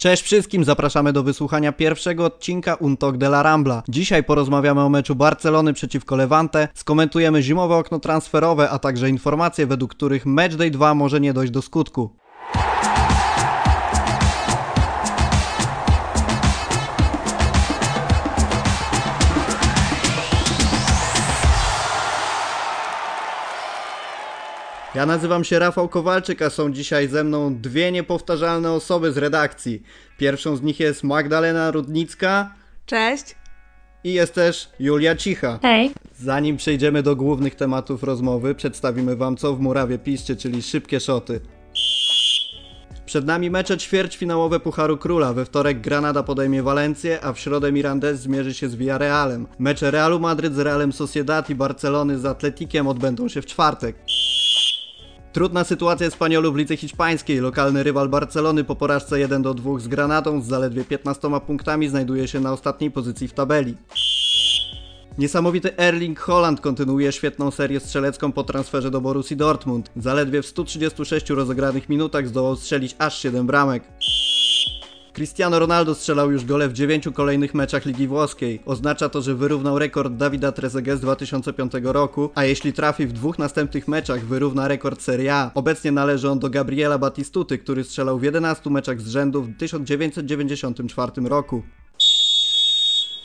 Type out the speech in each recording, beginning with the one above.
Cześć wszystkim, zapraszamy do wysłuchania pierwszego odcinka Untok de la Rambla. Dzisiaj porozmawiamy o meczu Barcelony przeciwko Levante, skomentujemy zimowe okno transferowe, a także informacje, według których Matchday 2 może nie dojść do skutku. Ja nazywam się Rafał Kowalczyk, a są dzisiaj ze mną dwie niepowtarzalne osoby z redakcji. Pierwszą z nich jest Magdalena Rudnicka Cześć. i jest też Julia Cicha. Hej. Zanim przejdziemy do głównych tematów rozmowy, przedstawimy wam co w murawie piszcie, czyli szybkie szoty. Przed nami mecze ćwierćfinałowe Pucharu Króla. We wtorek Granada podejmie Walencję, a w środę Mirandés zmierzy się z Villarrealem. Mecze Realu Madryt z Realem Sociedad i Barcelony z Atletikiem odbędą się w czwartek. Trudna sytuacja Espaniolu w lidze hiszpańskiej. Lokalny rywal Barcelony po porażce 1-2 z Granadą z zaledwie 15 punktami znajduje się na ostatniej pozycji w tabeli. Niesamowity Erling Holland kontynuuje świetną serię strzelecką po transferze do Borussii Dortmund. Zaledwie w 136 rozegranych minutach zdołał strzelić aż 7 bramek. Cristiano Ronaldo strzelał już gole w 9 kolejnych meczach Ligi Włoskiej. Oznacza to, że wyrównał rekord Davida Trezeguet z 2005 roku, a jeśli trafi w dwóch następnych meczach, wyrówna rekord Serie A. Obecnie należy on do Gabriela Batistuty, który strzelał w 11 meczach z rzędu w 1994 roku.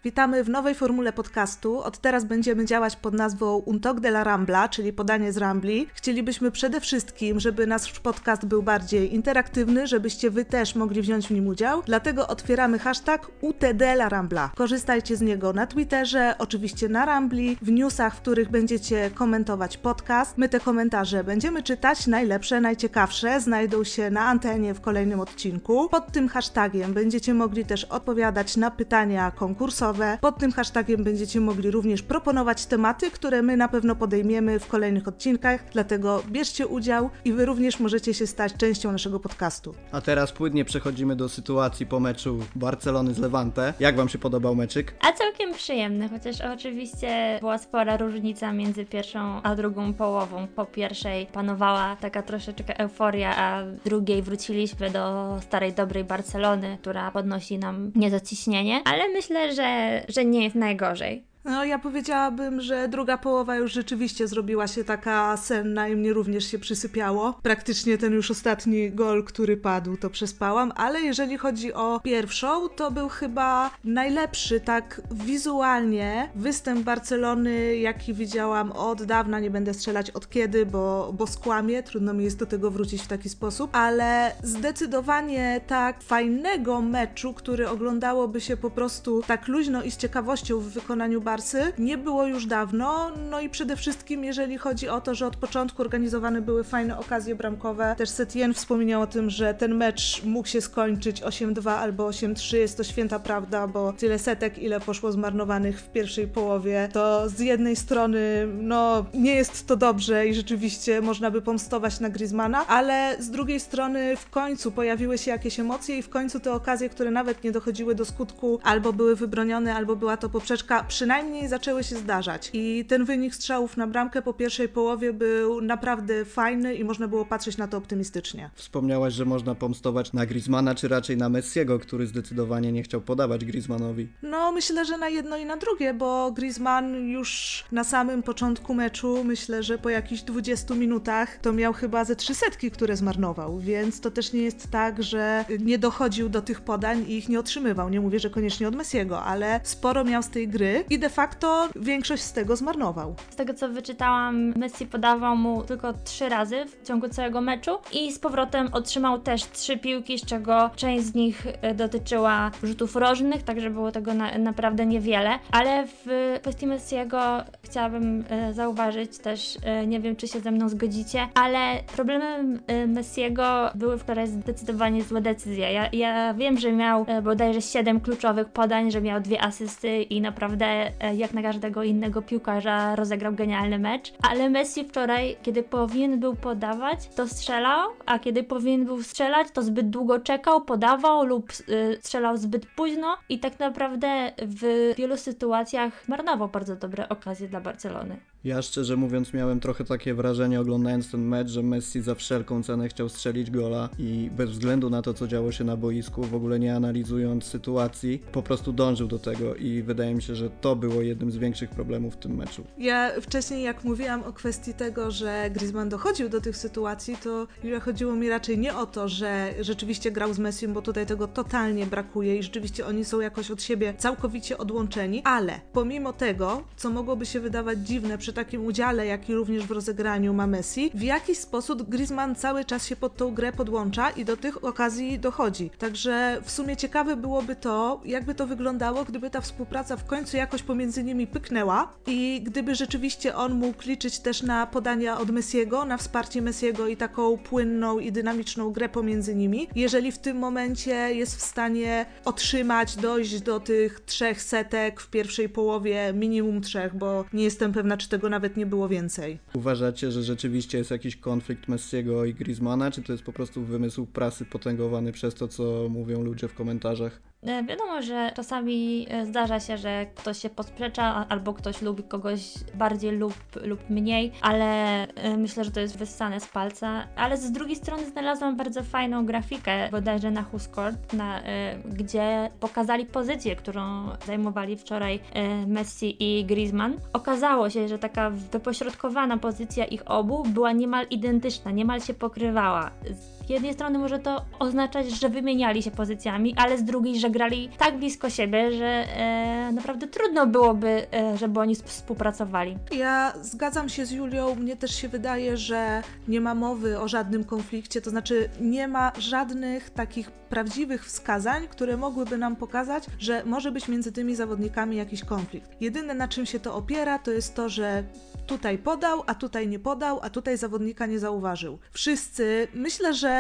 Witamy w nowej formule podcastu. Od teraz będziemy działać pod nazwą Untok de la Rambla, czyli podanie z Rambli. Chcielibyśmy przede wszystkim, żeby nasz podcast był bardziej interaktywny, żebyście wy też mogli wziąć w nim udział. Dlatego otwieramy hashtag UTD la Rambla. Korzystajcie z niego na Twitterze, oczywiście na Rambli, w newsach, w których będziecie komentować podcast. My te komentarze będziemy czytać, najlepsze, najciekawsze znajdą się na antenie w kolejnym odcinku. Pod tym hashtagiem będziecie mogli też odpowiadać na pytania konkursowe. Pod tym hashtagiem będziecie mogli również proponować tematy, które my na pewno podejmiemy w kolejnych odcinkach, dlatego bierzcie udział i wy również możecie się stać częścią naszego podcastu. A teraz płynnie przechodzimy do sytuacji po meczu Barcelony z Levante. Jak wam się podobał meczyk? A całkiem przyjemny, chociaż oczywiście była spora różnica między pierwszą a drugą połową. Po pierwszej panowała taka troszeczkę euforia, a w drugiej wróciliśmy do starej, dobrej Barcelony, która podnosi nam niezaciśnienie, ale myślę, że, że nie jest najgorzej. No, ja powiedziałabym, że druga połowa już rzeczywiście zrobiła się taka senna i mnie również się przysypiało. Praktycznie ten już ostatni gol, który padł, to przespałam, ale jeżeli chodzi o pierwszą, to był chyba najlepszy, tak wizualnie, występ Barcelony, jaki widziałam od dawna. Nie będę strzelać od kiedy, bo, bo skłamię, trudno mi jest do tego wrócić w taki sposób, ale zdecydowanie tak fajnego meczu, który oglądałoby się po prostu tak luźno i z ciekawością w wykonaniu Barsy, nie było już dawno. No i przede wszystkim, jeżeli chodzi o to, że od początku organizowane były fajne okazje bramkowe. Też Setien wspomniał o tym, że ten mecz mógł się skończyć 8-2 albo 8-3. Jest to święta prawda, bo tyle setek, ile poszło zmarnowanych w pierwszej połowie, to z jednej strony, no, nie jest to dobrze i rzeczywiście można by pomstować na Griezmana, ale z drugiej strony w końcu pojawiły się jakieś emocje i w końcu te okazje, które nawet nie dochodziły do skutku, albo były wybronione, albo była to poprzeczka, przynajmniej zaczęły się zdarzać. I ten wynik strzałów na bramkę po pierwszej połowie był naprawdę fajny i można było patrzeć na to optymistycznie. Wspomniałaś, że można pomstować na Griezmana, czy raczej na Messiego, który zdecydowanie nie chciał podawać Griezmanowi. No, myślę, że na jedno i na drugie, bo Griezmann już na samym początku meczu, myślę, że po jakichś 20 minutach, to miał chyba ze trzy setki, które zmarnował, więc to też nie jest tak, że nie dochodził do tych podań i ich nie otrzymywał. Nie mówię, że koniecznie od Messiego, ale sporo miał z tej gry i de facto większość z tego zmarnował. Z tego co wyczytałam, Messi podawał mu tylko trzy razy w ciągu całego meczu i z powrotem otrzymał też trzy piłki, z czego część z nich e, dotyczyła rzutów rożnych, także było tego na, naprawdę niewiele. Ale w kwestii Messiego chciałabym e, zauważyć też, e, nie wiem czy się ze mną zgodzicie, ale problemem Messiego były wczoraj zdecydowanie złe decyzje. Ja, ja wiem, że miał bodajże 7 kluczowych podań, że miał dwie asysty i naprawdę jak na każdego innego piłkarza rozegrał genialny mecz, ale Messi wczoraj, kiedy powinien był podawać, to strzelał, a kiedy powinien był strzelać, to zbyt długo czekał, podawał lub y, strzelał zbyt późno i tak naprawdę w wielu sytuacjach marnował bardzo dobre okazje dla Barcelony. Ja szczerze mówiąc miałem trochę takie wrażenie oglądając ten mecz, że Messi za wszelką cenę chciał strzelić gola i bez względu na to, co działo się na boisku, w ogóle nie analizując sytuacji, po prostu dążył do tego i wydaje mi się, że to było jednym z większych problemów w tym meczu. Ja wcześniej, jak mówiłam o kwestii tego, że Griezmann dochodził do tych sytuacji, to chodziło mi raczej nie o to, że rzeczywiście grał z Messim, bo tutaj tego totalnie brakuje i rzeczywiście oni są jakoś od siebie całkowicie odłączeni, ale pomimo tego, co mogłoby się wydawać dziwne przy takim udziale, jak i również w rozegraniu ma Messi, w jakiś sposób Griezmann cały czas się pod tą grę podłącza i do tych okazji dochodzi. Także w sumie ciekawe byłoby to, jakby to wyglądało, gdyby ta współpraca w końcu jakoś pomiędzy nimi pyknęła i gdyby rzeczywiście on mógł liczyć też na podania od Messiego, na wsparcie Messiego i taką płynną i dynamiczną grę pomiędzy nimi. Jeżeli w tym momencie jest w stanie otrzymać, dojść do tych trzech setek w pierwszej połowie, minimum trzech, bo nie jestem pewna, czy tego nawet nie było więcej. Uważacie, że rzeczywiście jest jakiś konflikt Messiego i Griezmana, czy to jest po prostu wymysł prasy potęgowany przez to, co mówią ludzie w komentarzach? E, wiadomo, że czasami e, zdarza się, że ktoś się posprzecza albo ktoś lubi kogoś bardziej lub, lub mniej, ale e, myślę, że to jest wyssane z palca. Ale z drugiej strony znalazłam bardzo fajną grafikę, bodajże na Huskort, na, gdzie pokazali pozycję, którą zajmowali wczoraj Messi i Griezmann. Okazało się, że taka wypośrodkowana pozycja ich obu była niemal identyczna, niemal się pokrywała. Z jednej strony może to oznaczać, że wymieniali się pozycjami, ale z drugiej, że grali tak blisko siebie, że e, naprawdę trudno byłoby, e, żeby oni współpracowali. Ja zgadzam się z Julią, mnie też się wydaje, że nie ma mowy o żadnym konflikcie, to znaczy nie ma żadnych takich prawdziwych wskazań, które mogłyby nam pokazać, że może być między tymi zawodnikami jakiś konflikt. Jedyne na czym się to opiera, to jest to, że tutaj podał, a tutaj nie podał, a tutaj zawodnika nie zauważył. Wszyscy, myślę, że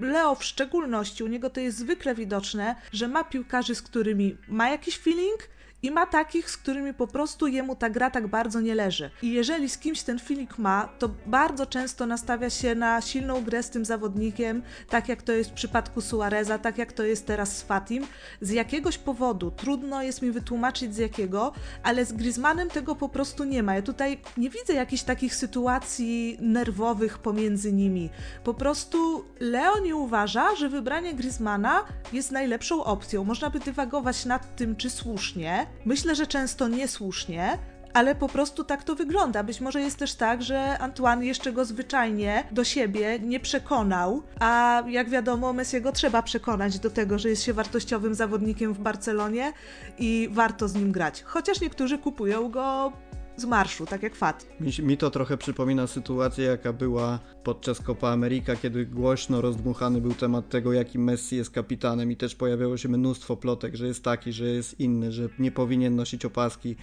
Leo w szczególności, u niego to jest zwykle widoczne, że ma piłkarzy, z którymi ma jakiś feeling, i ma takich, z którymi po prostu jemu ta gra tak bardzo nie leży. I jeżeli z kimś ten feeling ma, to bardzo często nastawia się na silną grę z tym zawodnikiem, tak jak to jest w przypadku Suareza, tak jak to jest teraz z Fatim. Z jakiegoś powodu, trudno jest mi wytłumaczyć z jakiego, ale z Griezmannem tego po prostu nie ma. Ja tutaj nie widzę jakichś takich sytuacji nerwowych pomiędzy nimi. Po prostu Leo nie uważa, że wybranie Griezmana jest najlepszą opcją. Można by dywagować nad tym, czy słusznie, Myślę, że często niesłusznie, ale po prostu tak to wygląda. Być może jest też tak, że Antoine jeszcze go zwyczajnie do siebie nie przekonał, a jak wiadomo, Messiego trzeba przekonać do tego, że jest się wartościowym zawodnikiem w Barcelonie i warto z nim grać. Chociaż niektórzy kupują go z marszu, tak jak Fat. Mi, mi, to trochę przypomina sytuację, jaka była podczas Copa America, kiedy głośno rozdmuchany był temat tego, jaki Messi jest kapitanem i też pojawiało się mnóstwo plotek, że jest taki, że jest inny, że nie powinien nosić opaski.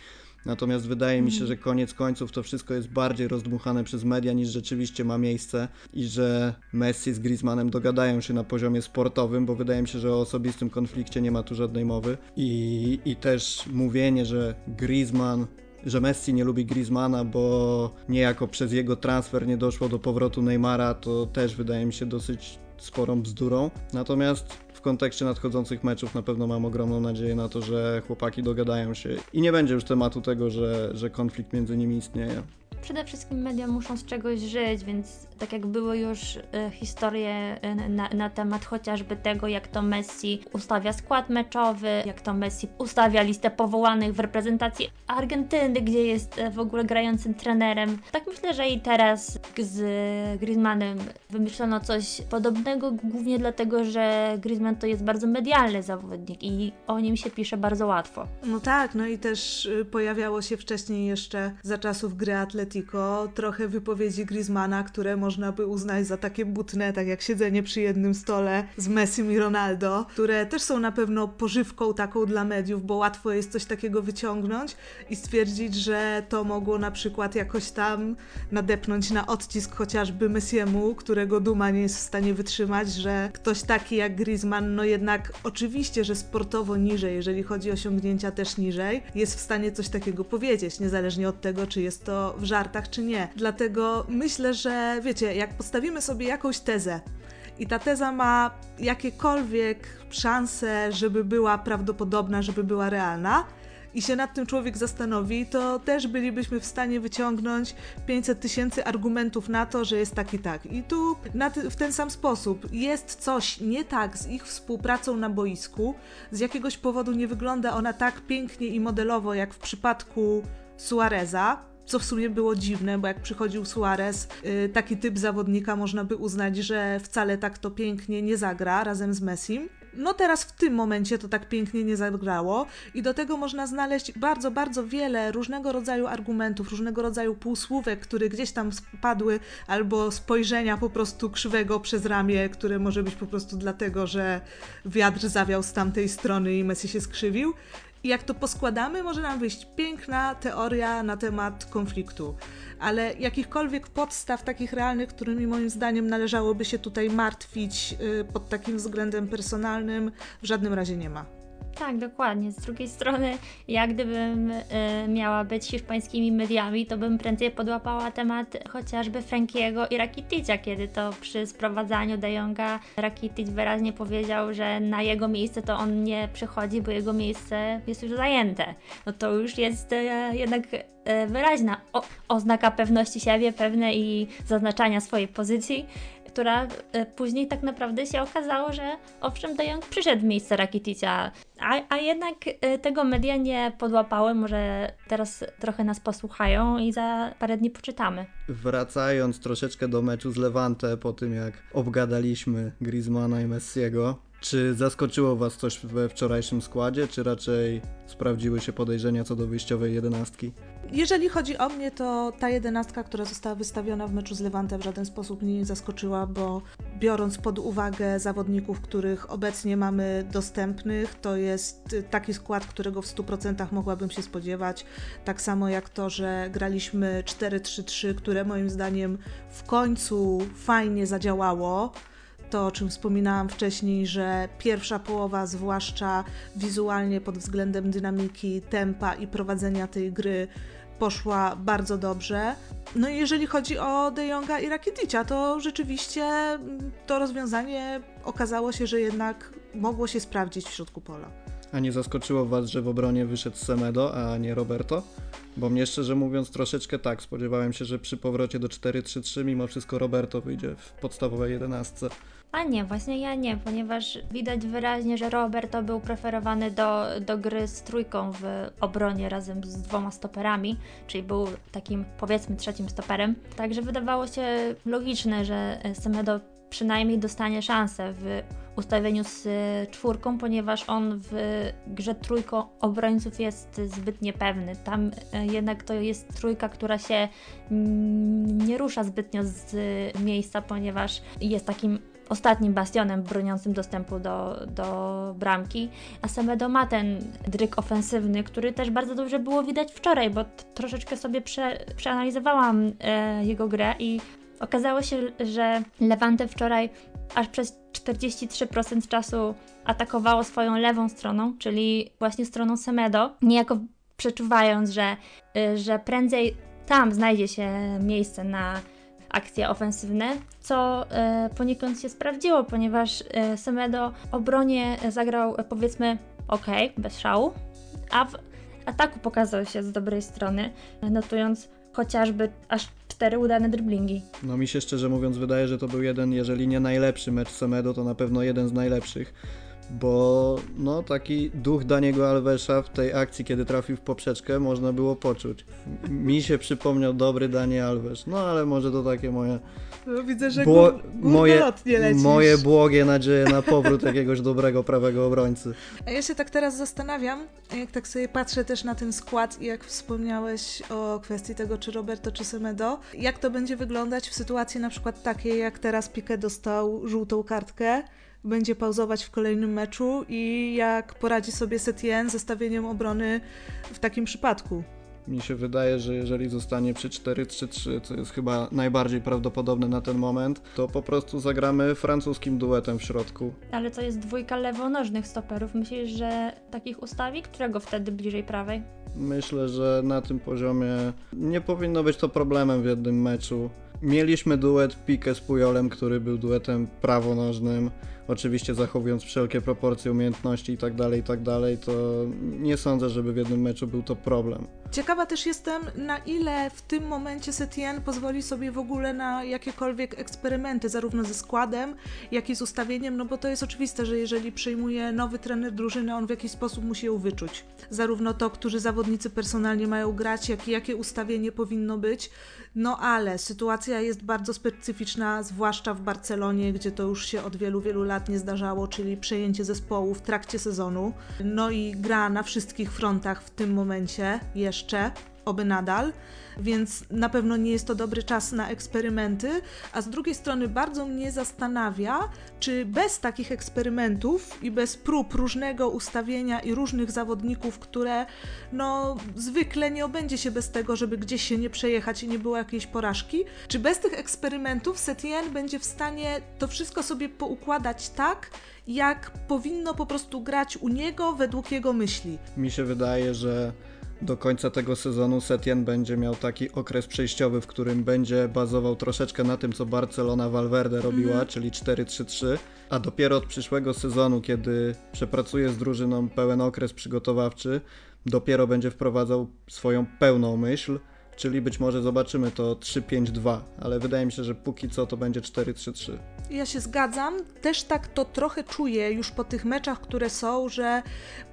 Natomiast wydaje mi się, że koniec końców to wszystko jest bardziej rozdmuchane przez media niż rzeczywiście ma miejsce i że Messi z Griezmannem dogadają się na poziomie sportowym, bo wydaje mi się, że o osobistym konflikcie nie ma tu żadnej mowy. I, i też mówienie, że Griezmann że Messi nie lubi Griezmana, bo niejako przez jego transfer nie doszło do powrotu Neymara, to też wydaje mi się dosyć sporą bzdurą. Natomiast w kontekście nadchodzących meczów na pewno mam ogromną nadzieję na to, że chłopaki dogadają się i nie będzie już tematu tego, że, że konflikt między nimi istnieje. Przede wszystkim media muszą z czegoś żyć, więc tak jak były już e, historie e, na, na, temat chociażby tego, jak to Messi ustawia skład meczowy, jak to Messi ustawia listę powołanych w reprezentacji Argentyny, gdzie jest e, w ogóle grającym trenerem. Tak myślę, że i teraz z Griezmannem wymyślono coś podobnego, głównie dlatego, że Griezmann to jest bardzo medialny zawodnik i o nim się pisze bardzo łatwo. No tak, no i też y, pojawiało się wcześniej jeszcze za czasów gry Atletico trochę wypowiedzi Griezmana, które można by uznać za takie butne, tak jak siedzenie przy jednym stole z Messim i Ronaldo, które też są na pewno pożywką taką dla mediów, bo łatwo jest coś takiego wyciągnąć i stwierdzić, że to mogło na przykład jakoś tam nadepnąć na odcisk chociażby Messiemu, którego duma nie jest w stanie wytrzymać, że ktoś taki jak Griezmann, no jednak oczywiście, że sportowo niżej, jeżeli chodzi o osiągnięcia też niżej, jest w stanie coś takiego powiedzieć, niezależnie od tego, czy jest to w żartach, czy nie. Dlatego myślę, że wiecie, jak postawimy sobie jakąś tezę i ta teza ma jakiekolwiek szanse, żeby była prawdopodobna, żeby była realna, i się nad tym człowiek zastanowi, to też bylibyśmy w stanie wyciągnąć 500 tysięcy argumentów na to, że jest tak i tak. I tu w ten sam sposób jest coś nie tak z ich współpracą na boisku, z jakiegoś powodu nie wygląda ona tak pięknie i modelowo jak w przypadku Suareza, co w sumie było dziwne, bo jak przychodził Suarez, y, taki typ zawodnika można by uznać, że wcale tak to pięknie nie zagra razem z Messim. No teraz w tym momencie to tak pięknie nie zagrało i do tego można znaleźć bardzo, bardzo wiele różnego rodzaju argumentów, różnego rodzaju półsłówek, które gdzieś tam spadły, albo spojrzenia po prostu krzywego przez ramię, które może być po prostu dlatego, że wiatr zawiał z tamtej strony i Messi się skrzywił. I jak to poskładamy, może nam wyjść piękna teoria na temat konfliktu. Ale jakichkolwiek podstaw takich realnych, którymi moim zdaniem należałoby się tutaj martwić yy, pod takim względem personalnym, w żadnym razie nie ma. Tak, dokładnie. Z drugiej strony, ja gdybym y, miała być hiszpańskimi mediami, to bym prędzej podłapała temat chociażby Frankiego i Rakitica, kiedy to przy sprowadzaniu De Jonga Rakitic wyraźnie powiedział, że na jego miejsce to on nie przychodzi, bo jego miejsce jest już zajęte. No to już jest y, jednak y, wyraźna o, oznaka pewności siebie, pewnej i zaznaczania swojej pozycji która e, później tak naprawdę się okazało, że owszem, De Jong przyszedł w miejsce Rakitica, a, a jednak e, tego media nie podłapały, może teraz trochę nas posłuchają i za parę dni poczytamy. Wracając troszeczkę do meczu z Levante, po tym jak obgadaliśmy Griezmana i Messiego, czy zaskoczyło Was coś we wczorajszym składzie, czy raczej sprawdziły się podejrzenia co do wyjściowej jedenastki? Jeżeli chodzi o mnie, to ta jedenastka, która została wystawiona w meczu z Lewantem w żaden sposób mnie nie zaskoczyła, bo biorąc pod uwagę zawodników, których obecnie mamy dostępnych, to jest taki skład, którego w 100% mogłabym się spodziewać. Tak samo jak to, że graliśmy 4-3-3, które moim zdaniem w końcu fajnie zadziałało to, o czym wspominałam wcześniej, że pierwsza połowa, zwłaszcza wizualnie pod względem dynamiki, tempa i prowadzenia tej gry, poszła bardzo dobrze. No i jeżeli chodzi o De Jonga i Rakitica, to rzeczywiście to rozwiązanie okazało się, że jednak mogło się sprawdzić w środku pola. A nie zaskoczyło Was, że w obronie wyszedł Semedo, a nie Roberto? Bo mnie szczerze mówiąc troszeczkę tak, spodziewałem się, że przy powrocie do 4-3-3 mimo wszystko Roberto wyjdzie w podstawowej jedenastce. A nie, właśnie ja nie, ponieważ widać wyraźnie, że Roberto był preferowany do, do gry z trójką w obronie razem z dwoma stoperami, czyli był takim powiedzmy trzecim stoperem. Także wydawało się logiczne, że Semedo przynajmniej dostanie szansę w ustawieniu z czwórką, ponieważ on w grze trójką obrońców jest zbyt niepewny. Tam e, jednak to jest trójka, która się nie rusza zbytnio z miejsca, ponieważ jest takim ostatnim bastionem broniącym dostępu do, do bramki, a Semedo ma ten dryk ofensywny, który też bardzo dobrze było widać wczoraj, bo troszeczkę sobie prze, przeanalizowałam e, jego grę i okazało się, że Levante wczoraj aż przez 43% czasu atakowało swoją lewą stroną, czyli właśnie stroną Semedo, niejako przeczuwając, że, y, że prędzej tam znajdzie się miejsce na akcje ofensywne, co e, poniekąd się sprawdziło, ponieważ e, Semedo obronie zagrał e, powiedzmy ok, bez szału, a w ataku pokazał się z dobrej strony, notując chociażby aż cztery udane driblingi. No mi się szczerze mówiąc wydaje, że to był jeden, jeżeli nie najlepszy mecz Semedo, to na pewno jeden z najlepszych bo no taki duch Daniego Alvesa w tej akcji, kiedy trafił w poprzeczkę, można było poczuć. Mi się przypomniał dobry Dani Alves, no ale może to takie moje... No, widzę, że Bło- moje, moje błogie nadzieje na powrót jakiegoś dobrego prawego obrońcy. A ja się tak teraz zastanawiam, jak tak sobie patrzę też na ten skład i jak wspomniałeś o kwestii tego, czy Roberto, czy Semedo, jak to będzie wyglądać w sytuacji na przykład takiej, jak teraz Piqué dostał żółtą kartkę, będzie pauzować w kolejnym meczu i jak poradzi sobie Setien ze stawieniem obrony w takim przypadku. Mi się wydaje, że jeżeli zostanie przy 4-3-3, co jest chyba najbardziej prawdopodobne na ten moment, to po prostu zagramy francuskim duetem w środku. Ale to jest dwójka lewonożnych stoperów. Myślisz, że takich ustawi? Którego wtedy bliżej prawej? Myślę, że na tym poziomie nie powinno być to problemem w jednym meczu. Mieliśmy duet Pique z Pujolem, który był duetem prawonożnym oczywiście zachowując wszelkie proporcje umiejętności i tak dalej, tak dalej, to nie sądzę, żeby w jednym meczu był to problem. Ciekawa też jestem, na ile w tym momencie Setien pozwoli sobie w ogóle na jakiekolwiek eksperymenty, zarówno ze składem, jak i z ustawieniem, no bo to jest oczywiste, że jeżeli przyjmuje nowy trener drużyny, on w jakiś sposób musi ją wyczuć. Zarówno to, którzy zawodnicy personalnie mają grać, jak i jakie ustawienie powinno być. No ale sytuacja jest bardzo specyficzna, zwłaszcza w Barcelonie, gdzie to już się od wielu, wielu lat nie zdarzało, czyli przejęcie zespołu w trakcie sezonu. No i gra na wszystkich frontach w tym momencie jeszcze, oby nadal więc na pewno nie jest to dobry czas na eksperymenty, a z drugiej strony bardzo mnie zastanawia, czy bez takich eksperymentów i bez prób różnego ustawienia i różnych zawodników, które no zwykle nie obędzie się bez tego, żeby gdzieś się nie przejechać i nie było jakiejś porażki, czy bez tych eksperymentów Setien będzie w stanie to wszystko sobie poukładać tak, jak powinno po prostu grać u niego według jego myśli. Mi się wydaje, że do końca tego sezonu Setien będzie miał taki okres przejściowy, w którym będzie bazował troszeczkę na tym, co Barcelona Valverde robiła, mm. czyli 4-3-3, a dopiero od przyszłego sezonu, kiedy przepracuje z drużyną pełen okres przygotowawczy, dopiero będzie wprowadzał swoją pełną myśl, czyli być może zobaczymy to 3-5-2, ale wydaje mi się, że póki co to będzie 4-3-3. Ja się zgadzam, też tak to trochę czuję już po tych meczach, które są, że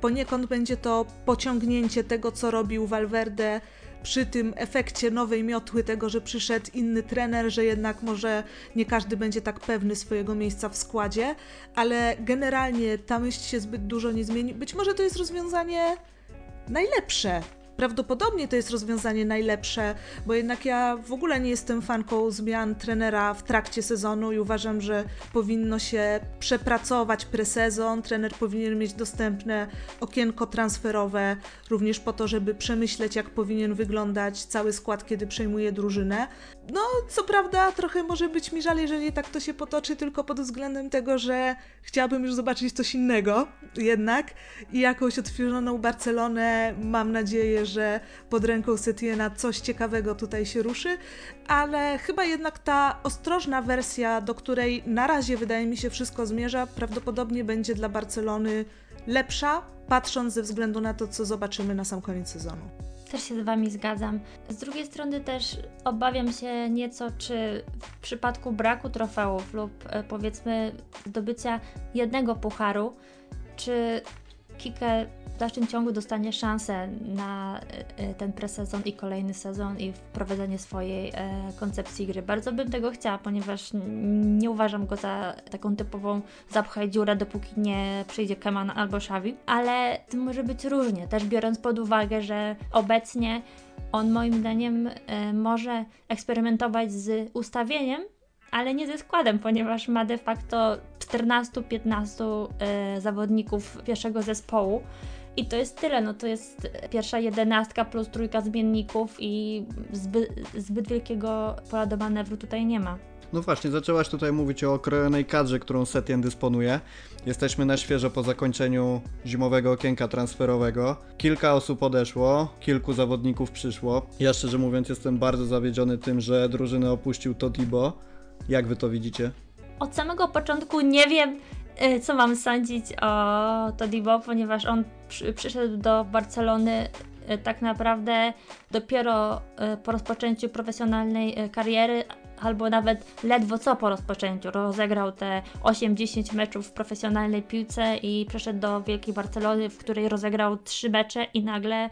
poniekąd będzie to pociągnięcie tego, co robił Valverde przy tym efekcie nowej miotły, tego, że przyszedł inny trener, że jednak może nie każdy będzie tak pewny swojego miejsca w składzie, ale generalnie ta myśl się zbyt dużo nie zmieni. Być może to jest rozwiązanie najlepsze Prawdopodobnie to jest rozwiązanie najlepsze, bo jednak ja w ogóle nie jestem fanką zmian trenera w trakcie sezonu i uważam, że powinno się przepracować presezon. Trener powinien mieć dostępne okienko transferowe, również po to, żeby przemyśleć, jak powinien wyglądać cały skład, kiedy przejmuje drużynę. No, co prawda, trochę może być mi żal, jeżeli tak to się potoczy, tylko pod względem tego, że chciałabym już zobaczyć coś innego jednak i jakąś odświeżoną Barcelonę. Mam nadzieję, że pod ręką Setiena coś ciekawego tutaj się ruszy, ale chyba jednak ta ostrożna wersja, do której na razie wydaje mi się wszystko zmierza, prawdopodobnie będzie dla Barcelony lepsza, patrząc ze względu na to, co zobaczymy na sam koniec sezonu. Też się z Wami zgadzam. Z drugiej strony też obawiam się nieco, czy w przypadku braku trofeów lub e, powiedzmy zdobycia jednego pucharu, czy Kike w dalszym ciągu dostanie szansę na e, e, ten presezon i kolejny sezon i wprowadzenie swojej e, koncepcji gry. Bardzo bym tego chciała, ponieważ nie uważam go za taką typową zapchaj dziurę, dopóki nie przyjdzie Keman albo Xavi, ale to może być różnie, też biorąc pod uwagę, że obecnie on moim zdaniem może eksperymentować z ustawieniem, ale nie ze składem, ponieważ ma de facto 14-15 e, zawodników pierwszego zespołu. I to jest tyle, no to jest pierwsza jedenastka plus trójka zmienników i zbyt, zbyt wielkiego pola do manewru tutaj nie ma. No właśnie, zaczęłaś tutaj mówić o okrojonej kadrze, którą Setien dysponuje. Jesteśmy na świeżo po zakończeniu zimowego okienka transferowego. Kilka osób odeszło, kilku zawodników przyszło. Ja szczerze mówiąc jestem bardzo zawiedziony tym, że drużynę opuścił Todibo. Jak wy to widzicie? Od samego początku nie wiem, co mam sądzić o Todibo, ponieważ on przy, przyszedł do Barcelony y, tak naprawdę dopiero y, po rozpoczęciu profesjonalnej kariery, albo nawet ledwo co po rozpoczęciu. Rozegrał te 8-10 meczów w profesjonalnej piłce i przeszedł do Wielkiej Barcelony, w której rozegrał 3 mecze i nagle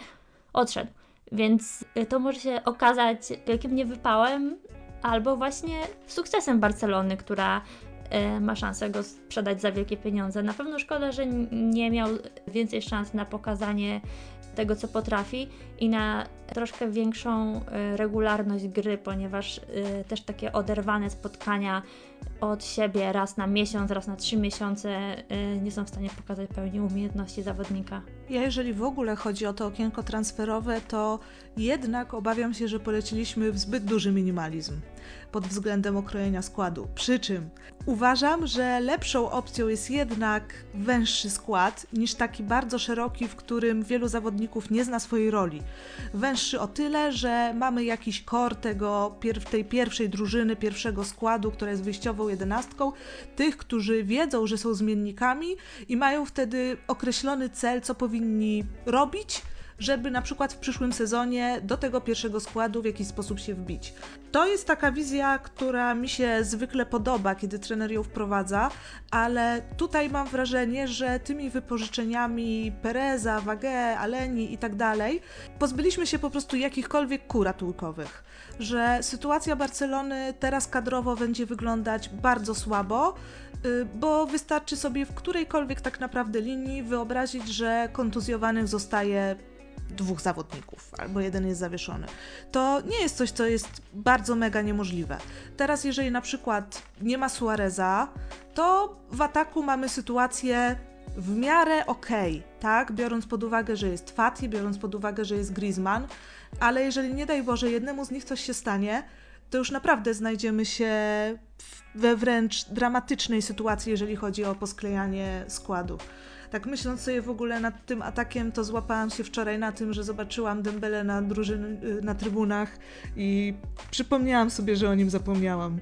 odszedł. Więc to może się okazać wielkim niewypałem, albo właśnie sukcesem Barcelony, która e, ma szansę go sprzedać za wielkie pieniądze. Na pewno szkoda, że nie miał więcej szans na pokazanie tego, co potrafi i na troszkę większą e, regularność gry, ponieważ e, też takie oderwane spotkania od siebie raz na miesiąc, raz na trzy miesiące nie są w stanie pokazać pełni umiejętności zawodnika. Ja, jeżeli w ogóle chodzi o to okienko transferowe, to jednak obawiam się, że poleciliśmy w zbyt duży minimalizm pod względem okrojenia składu. Przy czym uważam, że lepszą opcją jest jednak węższy skład niż taki bardzo szeroki, w którym wielu zawodników nie zna swojej roli. Węższy o tyle, że mamy jakiś kor tego, tej pierwszej drużyny, pierwszego składu, która jest wyjściową jedenastką, tych, którzy wiedzą, że są zmiennikami i mają wtedy określony cel, co powinni robić żeby na przykład w przyszłym sezonie do tego pierwszego składu w jakiś sposób się wbić. To jest taka wizja, która mi się zwykle podoba, kiedy trener ją wprowadza, ale tutaj mam wrażenie, że tymi wypożyczeniami Pereza, Wagę, Aleni i tak dalej, pozbyliśmy się po prostu jakichkolwiek kół ratunkowych. Że sytuacja Barcelony teraz kadrowo będzie wyglądać bardzo słabo, y, bo wystarczy sobie w którejkolwiek tak naprawdę linii wyobrazić, że kontuzjowanych zostaje dwóch zawodników, albo jeden jest zawieszony. To nie jest coś, co jest bardzo mega niemożliwe. Teraz, jeżeli na przykład nie ma Suareza, to w ataku mamy sytuację w miarę okej, okay, tak? Biorąc pod uwagę, że jest Fati, biorąc pod uwagę, że jest Griezmann, ale jeżeli nie daj Boże jednemu z nich coś się stanie, to już naprawdę znajdziemy się we wręcz dramatycznej sytuacji, jeżeli chodzi o posklejanie składu. Tak myśląc sobie w ogóle nad tym atakiem, to złapałam się wczoraj na tym, że zobaczyłam Dembele na, drużyn, na trybunach i przypomniałam sobie, że o nim zapomniałam.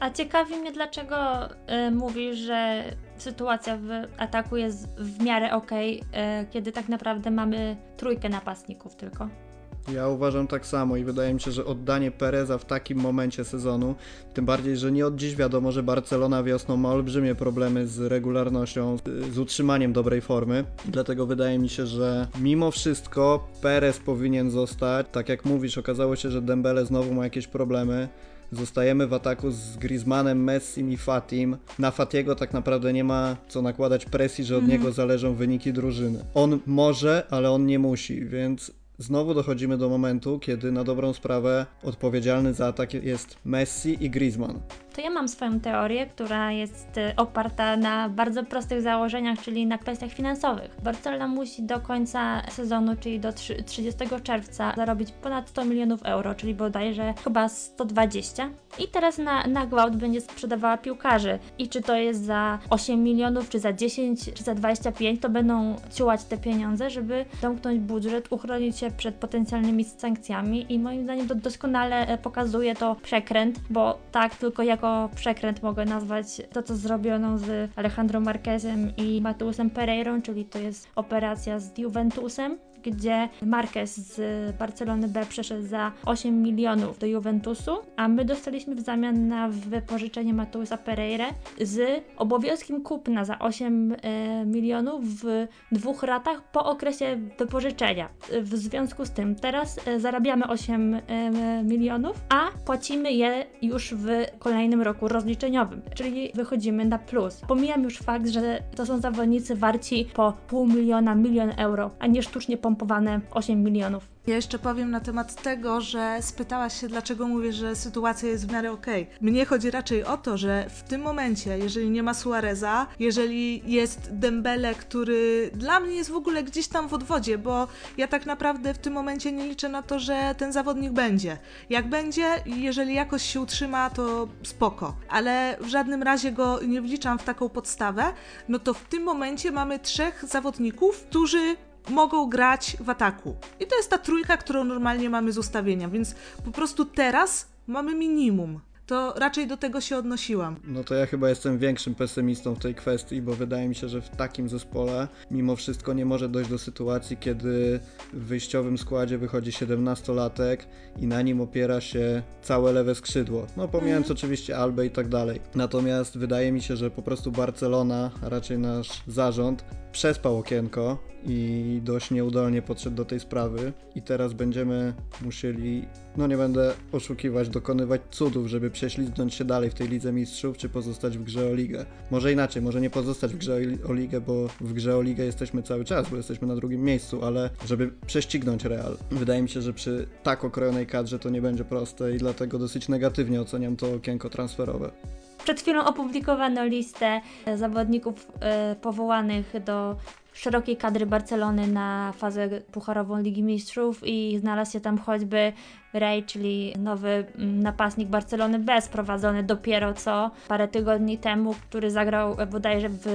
A ciekawi mnie, dlaczego y, mówisz, że sytuacja w ataku jest w miarę okej, okay, y, kiedy tak naprawdę mamy trójkę napastników tylko. Ja uważam tak samo i wydaje mi się, że oddanie Pereza w takim momencie sezonu, tym bardziej, że nie od dziś wiadomo, że Barcelona wiosną ma olbrzymie problemy z regularnością, z utrzymaniem dobrej formy. Dlatego wydaje mi się, że mimo wszystko Perez powinien zostać. Tak jak mówisz, okazało się, że Dembele znowu ma jakieś problemy. Zostajemy w ataku z Griezmannem, Messim i Fatim. Na Fatiego tak naprawdę nie ma co nakładać presji, że od mm. niego zależą wyniki drużyny. On może, ale on nie musi, więc Znowu dochodzimy do momentu, kiedy na dobrą sprawę odpowiedzialny za atak jest Messi i Griezmann to ja mam swoją teorię, która jest e, oparta na bardzo prostych założeniach, czyli na kwestiach finansowych. Barcelona musi do końca sezonu, czyli do 30 czerwca, zarobić ponad 100 milionów euro, czyli bodajże chyba 120. I teraz na, na gwałt będzie sprzedawała piłkarzy. I czy to jest za 8 milionów, czy za 10, czy za 25, to będą ciułać te pieniądze, żeby domknąć budżet, uchronić się przed potencjalnymi sankcjami. I moim zdaniem to doskonale e, pokazuje to przekręt, bo tak, tylko jako jako przekręt mogę nazwać to, co zrobiono z Alejandro Marquezem i Mateusem Pereirą, czyli to jest operacja z Juventusem, gdzie Marquez z Barcelony B przeszedł za 8 milionów do Juventusu, a my dostaliśmy w zamian na wypożyczenie Mateusa Pereira z obowiązkiem kupna za 8 e, milionów w dwóch ratach po okresie wypożyczenia. W związku z tym teraz e, zarabiamy 8 e, milionów, a płacimy je już w kolejnym roku rozliczeniowym, czyli wychodzimy na plus. Pomijam już fakt, że to są zawodnicy warci po pół miliona, milion euro, a nie sztucznie pompowane 8 milionów. Ja jeszcze powiem na temat tego, że spytałaś się, dlaczego mówię, że sytuacja jest w miarę okej. Okay. Mnie chodzi raczej o to, że w tym momencie, jeżeli nie ma Suareza, jeżeli jest Dembele, który dla mnie jest w ogóle gdzieś tam w odwodzie, bo ja tak naprawdę w tym momencie nie liczę na to, że ten zawodnik będzie. Jak będzie, jeżeli jakoś się utrzyma, to spoko. Ale w żadnym razie go nie wliczam w taką podstawę, no to w tym momencie mamy trzech zawodników, którzy mogą grać w ataku. I to jest ta trójka, którą normalnie mamy z ustawienia, więc po prostu teraz mamy minimum to raczej do tego się odnosiłam. No to ja chyba jestem większym pesymistą w tej kwestii, bo wydaje mi się, że w takim zespole mimo wszystko nie może dojść do sytuacji, kiedy w wyjściowym składzie wychodzi 17-latek i na nim opiera się całe lewe skrzydło. No pomijając mhm. oczywiście Albę i tak dalej. Natomiast wydaje mi się, że po prostu Barcelona, a raczej nasz zarząd, przespał okienko i dość nieudolnie podszedł do tej sprawy i teraz będziemy musieli, no nie będę oszukiwać, dokonywać cudów, żeby prześlizgnąć się dalej w tej Lidze Mistrzów, czy pozostać w grze o ligę. Może inaczej, może nie pozostać w grze o ligę, bo w grze o ligę jesteśmy cały czas, bo jesteśmy na drugim miejscu, ale żeby prześcignąć Real. Wydaje mi się, że przy tak okrojonej kadrze to nie będzie proste i dlatego dosyć negatywnie oceniam to okienko transferowe. Przed chwilą opublikowano listę zawodników e, powołanych do szerokiej kadry Barcelony na fazę pucharową Ligi Mistrzów i znalazł się tam choćby Ray, czyli nowy mm, napastnik Barcelony B, sprowadzony dopiero co parę tygodni temu, który zagrał bodajże w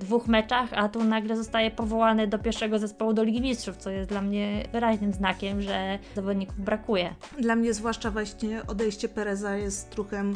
dwóch meczach, a tu nagle zostaje powołany do pierwszego zespołu do Ligi Mistrzów, co jest dla mnie wyraźnym znakiem, że zawodników brakuje. Dla mnie zwłaszcza właśnie odejście Pereza jest ruchem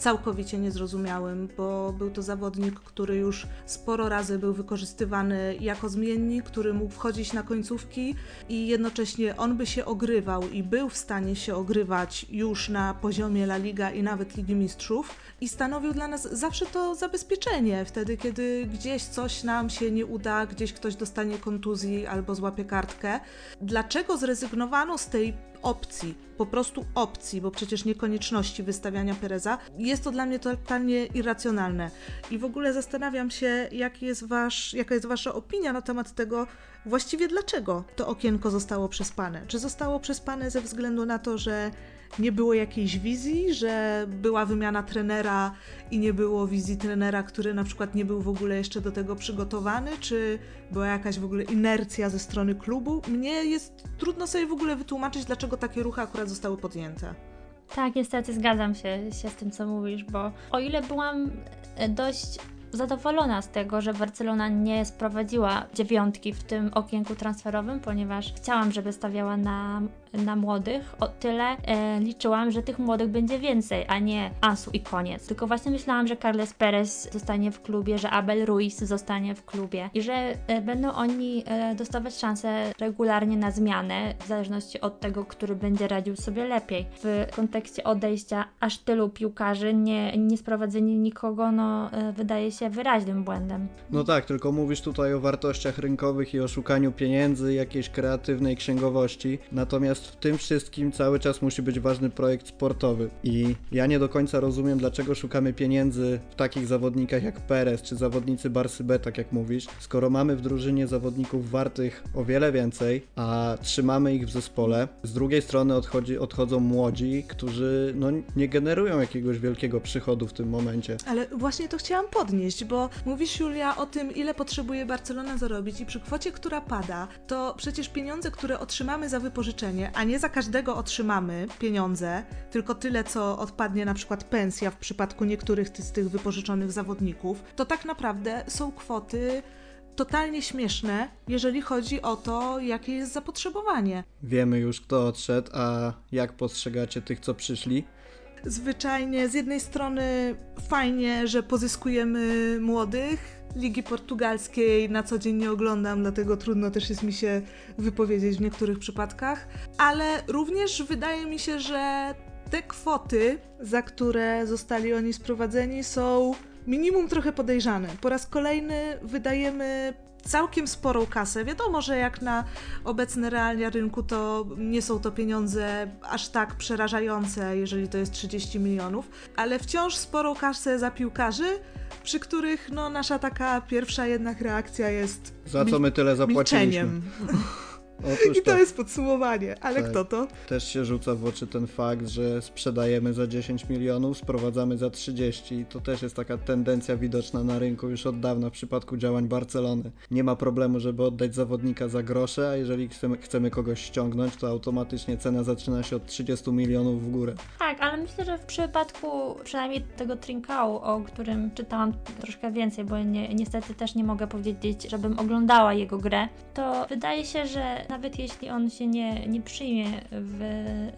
całkowicie niezrozumiałym, bo był to zawodnik, który już sporo razy był wykorzystywany jako zmiennik, który mógł wchodzić na końcówki i jednocześnie on by się ogrywał i był w stanie się ogrywać już na poziomie La Liga i nawet Ligi Mistrzów i stanowił dla nas zawsze to zabezpieczenie, wtedy kiedy gdzieś coś nam się nie uda, gdzieś ktoś dostanie kontuzji albo złapie kartkę. Dlaczego zrezygnowano z tej opcji, po prostu opcji, bo przecież nie konieczności wystawiania Pereza, jest to dla mnie totalnie irracjonalne. I w ogóle zastanawiam się, jest wasz, jaka jest Wasza opinia na temat tego, właściwie dlaczego to okienko zostało przespane. Czy zostało przespane ze względu na to, że nie było jakiejś wizji, że była wymiana trenera i nie było wizji trenera, który na przykład nie był w ogóle jeszcze do tego przygotowany, czy była jakaś w ogóle inercja ze strony klubu. Mnie jest trudno sobie w ogóle wytłumaczyć, dlaczego takie ruchy akurat zostały podjęte. Tak, niestety zgadzam się, się z tym, co mówisz, bo o ile byłam e, dość zadowolona z tego, że Barcelona nie sprowadziła dziewiątki w tym okienku transferowym, ponieważ chciałam, żeby stawiała na na młodych, o tyle e, liczyłam, że tych młodych będzie więcej, a nie Ansu i koniec. Tylko właśnie myślałam, że Carles Perez zostanie w klubie, że Abel Ruiz zostanie w klubie i że e, będą oni e, dostawać szansę regularnie na zmianę, w zależności od tego, który będzie radził sobie lepiej. W kontekście odejścia aż tylu piłkarzy, nie, nie sprowadzenie nikogo, no e, wydaje się wyraźnym błędem. No tak, tylko mówisz tutaj o wartościach rynkowych i o szukaniu pieniędzy, jakiejś kreatywnej księgowości, natomiast Natomiast w tym wszystkim cały czas musi być ważny projekt sportowy. I ja nie do końca rozumiem, dlaczego szukamy pieniędzy w takich zawodnikach jak Perez czy zawodnicy Barsy B, tak jak mówisz, skoro mamy w drużynie zawodników wartych o wiele więcej, a trzymamy ich w zespole. Z drugiej strony odchodzi, odchodzą młodzi, którzy no, nie generują jakiegoś wielkiego przychodu w tym momencie. Ale właśnie to chciałam podnieść, bo mówisz Julia o tym, ile potrzebuje Barcelona zarobić i przy kwocie, która pada, to przecież pieniądze, które otrzymamy za wypożyczenie, a nie za każdego otrzymamy pieniądze, tylko tyle, co odpadnie na przykład pensja w przypadku niektórych z tych wypożyczonych zawodników, to tak naprawdę są kwoty totalnie śmieszne, jeżeli chodzi o to, jakie jest zapotrzebowanie. Wiemy już, kto odszedł, a jak postrzegacie tych, co przyszli? Zwyczajnie, z jednej strony fajnie, że pozyskujemy młodych, Ligi Portugalskiej na co dzień nie oglądam, dlatego trudno też jest mi się wypowiedzieć w niektórych przypadkach, ale również wydaje mi się, że te kwoty, za które zostali oni sprowadzeni, są minimum trochę podejrzane. Po raz kolejny wydajemy całkiem sporą kasę. Wiadomo, że jak na obecne realia rynku, to nie są to pieniądze aż tak przerażające, jeżeli to jest 30 milionów, ale wciąż sporą kasę za piłkarzy przy których no, nasza taka pierwsza jednak reakcja jest. Za co my tyle zapłaciliśmy? Milczeniem. Otóż I to, to, jest podsumowanie, ale tak. kto to? Też się rzuca w oczy ten fakt, że sprzedajemy za 10 milionów, sprowadzamy za 30 i to też jest taka tendencja widoczna na rynku już od dawna w przypadku działań Barcelony. Nie ma problemu, żeby oddać zawodnika za grosze, a jeżeli chcemy, chcemy kogoś ściągnąć, to automatycznie cena zaczyna się od 30 milionów w górę. Tak, ale myślę, że w przypadku przynajmniej tego Trinkau, o którym czytałam troszkę więcej, bo nie, niestety też nie mogę powiedzieć, żebym oglądała jego grę, to wydaje się, że nawet jeśli on się nie, nie przyjmie w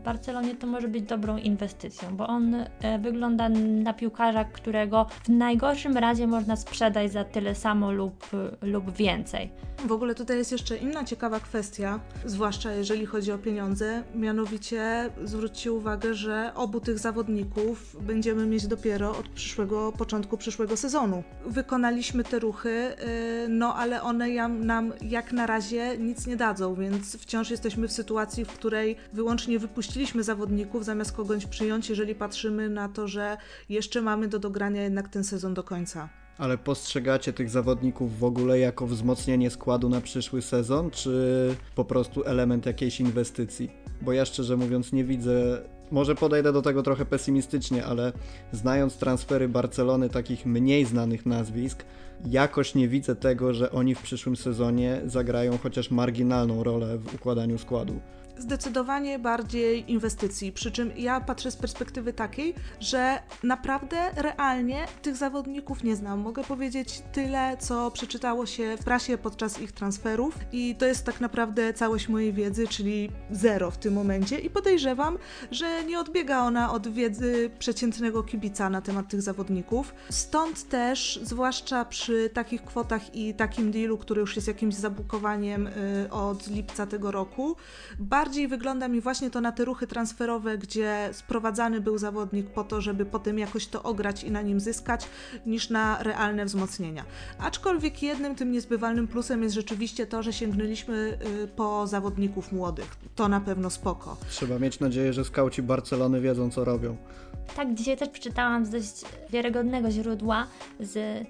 Barcelonie, to może być dobrą inwestycją, bo on e, wygląda na piłkarza, którego w najgorszym razie można sprzedać za tyle samo lub, lub więcej. W ogóle tutaj jest jeszcze inna ciekawa kwestia, zwłaszcza jeżeli chodzi o pieniądze, mianowicie zwróćcie uwagę, że obu tych zawodników będziemy mieć dopiero od przyszłego, początku przyszłego sezonu. Wykonaliśmy te ruchy, y, no ale one nam jak na razie nic nie dadzą, więc wciąż jesteśmy w sytuacji, w której wyłącznie wypuściliśmy zawodników zamiast kogoś przyjąć, jeżeli patrzymy na to, że jeszcze mamy do dogrania jednak ten sezon do końca. Ale postrzegacie tych zawodników w ogóle jako wzmocnienie składu na przyszły sezon, czy po prostu element jakiejś inwestycji? Bo ja szczerze mówiąc nie widzę Może podejdę do tego trochę pesymistycznie, ale znając transfery Barcelony takich mniej znanych nazwisk, jakoś nie widzę tego, że oni w przyszłym sezonie zagrają chociaż marginalną rolę w układaniu składu. Zdecydowanie bardziej inwestycji. Przy czym ja patrzę z perspektywy takiej, że naprawdę realnie tych zawodników nie znam. Mogę powiedzieć tyle, co przeczytało się w prasie podczas ich transferów, i to jest tak naprawdę całość mojej wiedzy, czyli zero w tym momencie. I podejrzewam, że nie odbiega ona od wiedzy przeciętnego kibica na temat tych zawodników. Stąd też, zwłaszcza przy takich kwotach i takim dealu, który już jest jakimś zabukowaniem y, od lipca tego roku, bardziej wygląda mi właśnie to na te ruchy transferowe, gdzie sprowadzany był zawodnik po to, żeby potem jakoś to ograć i na nim zyskać, niż na realne wzmocnienia. Aczkolwiek jednym tym niezbywalnym plusem jest rzeczywiście to, że sięgnęliśmy y, po zawodników młodych. To na pewno spoko. Trzeba mieć nadzieję, że skauci Barcelony wiedzą, co robią. Tak, dzisiaj też przeczytałam z dość wiarygodnego źródła z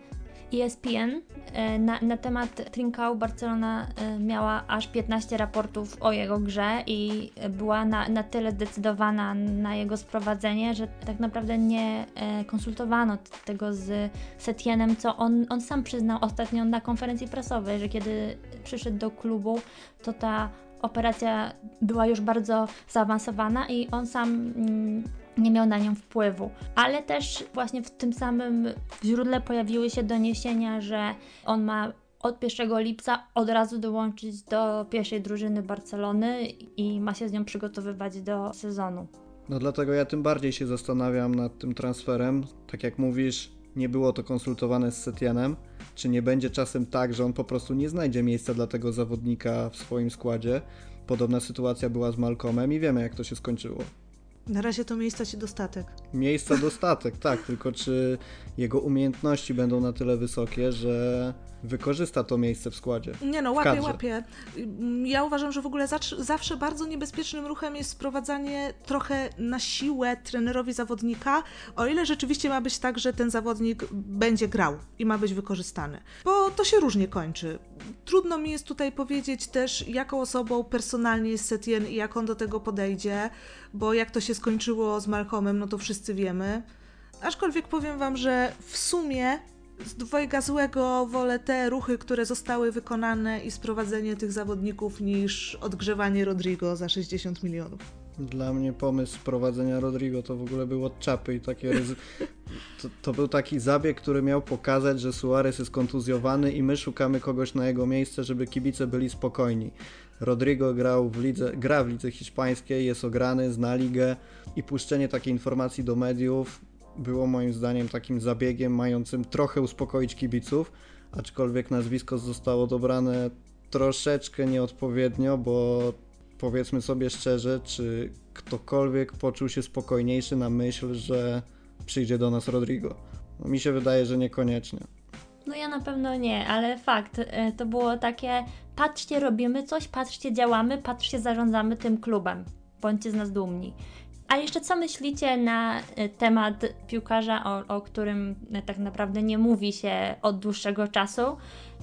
ESPN e, na, na temat Trincao Barcelona e, miała aż 15 raportów o jego grze i była na, na tyle zdecydowana na jego sprowadzenie, że tak naprawdę nie e, konsultowano tego z Setienem, co on, on sam przyznał ostatnio na konferencji prasowej, że kiedy przyszedł do klubu, to ta operacja była już bardzo zaawansowana i on sam mm, nie miał na nią wpływu. Ale też właśnie w tym samym źródle pojawiły się doniesienia, że on ma od 1 lipca od razu dołączyć do pierwszej drużyny Barcelony i ma się z nią przygotowywać do sezonu. No dlatego ja tym bardziej się zastanawiam nad tym transferem. Tak jak mówisz, nie było to konsultowane z Setienem. Czy nie będzie czasem tak, że on po prostu nie znajdzie miejsca dla tego zawodnika w swoim składzie? Podobna sytuacja była z Malcolmem i wiemy jak to się skończyło. Na razie to miejsca ci dostatek. Miejsca dostatek, tak, tylko czy jego umiejętności będą na tyle wysokie, że wykorzysta to miejsce w składzie. Nie no, łapie, łapie. Ja uważam, że w ogóle zawsze bardzo niebezpiecznym ruchem jest sprowadzanie trochę na siłę trenerowi zawodnika, o ile rzeczywiście ma być tak, że ten zawodnik będzie grał i ma być wykorzystany. Bo to się różnie kończy. Trudno mi jest tutaj powiedzieć też, jaką osobą personalnie jest Setien i jak on do tego podejdzie, bo jak to się skończyło z Malcolmem, no to wszyscy wiemy. Aczkolwiek powiem wam, że w sumie z dwojga złego wolę te ruchy, które zostały wykonane i sprowadzenie tych zawodników niż odgrzewanie Rodrigo za 60 milionów. Dla mnie pomysł sprowadzenia Rodrigo to w ogóle był od czapy i takie ryzy... to, to był taki zabieg, który miał pokazać, że Suarez jest kontuzjowany i my szukamy kogoś na jego miejsce, żeby kibice byli spokojni. Rodrigo grał w lidze, gra w lidze hiszpańskiej, jest ograny, zna ligę i puszczenie takiej informacji do mediów było moim zdaniem takim zabiegiem mającym trochę uspokoić kibiców, aczkolwiek nazwisko zostało dobrane troszeczkę nieodpowiednio, bo powiedzmy sobie szczerze, czy ktokolwiek poczuł się spokojniejszy na myśl, że przyjdzie do nas Rodrigo? No, mi się wydaje, że niekoniecznie. No ja na pewno nie, ale fakt, e, to było takie patrzcie, robimy coś, patrzcie, działamy, patrzcie, zarządzamy tym klubem. Bądźcie z nas dumni. A jeszcze co myślicie na e, temat piłkarza, o, o którym e, tak naprawdę nie mówi się od dłuższego czasu,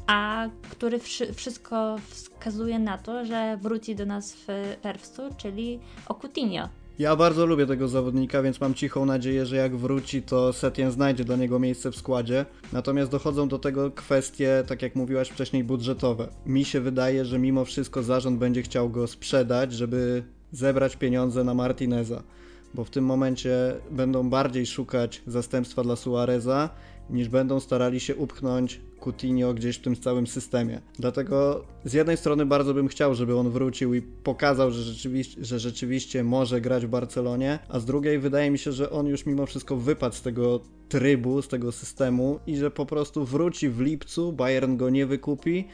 a który wszy, wszystko wskazuje na to, że wróci do nas w czerwcu, czyli o Coutinho. Ja bardzo lubię tego zawodnika, więc mam cichą nadzieję, że jak wróci, to Setien znajdzie dla niego miejsce w składzie. Natomiast dochodzą do tego kwestie, tak jak mówiłaś wcześniej, budżetowe. Mi się wydaje, że mimo wszystko zarząd będzie chciał go sprzedać, żeby zebrać pieniądze na Martineza. Bo w tym momencie będą bardziej szukać zastępstwa dla Suareza, niż będą starali się upchnąć Coutinho gdzieś w tym całym systemie. Dlatego z jednej strony bardzo bym chciał, żeby on wrócił i pokazał, że rzeczywiście, że rzeczywiście może grać w Barcelonie, a z drugiej wydaje mi się, że on już mimo wszystko wypadł z tego trybu, z tego systemu i że po prostu wróci w lipcu, Bayern go nie wykupi,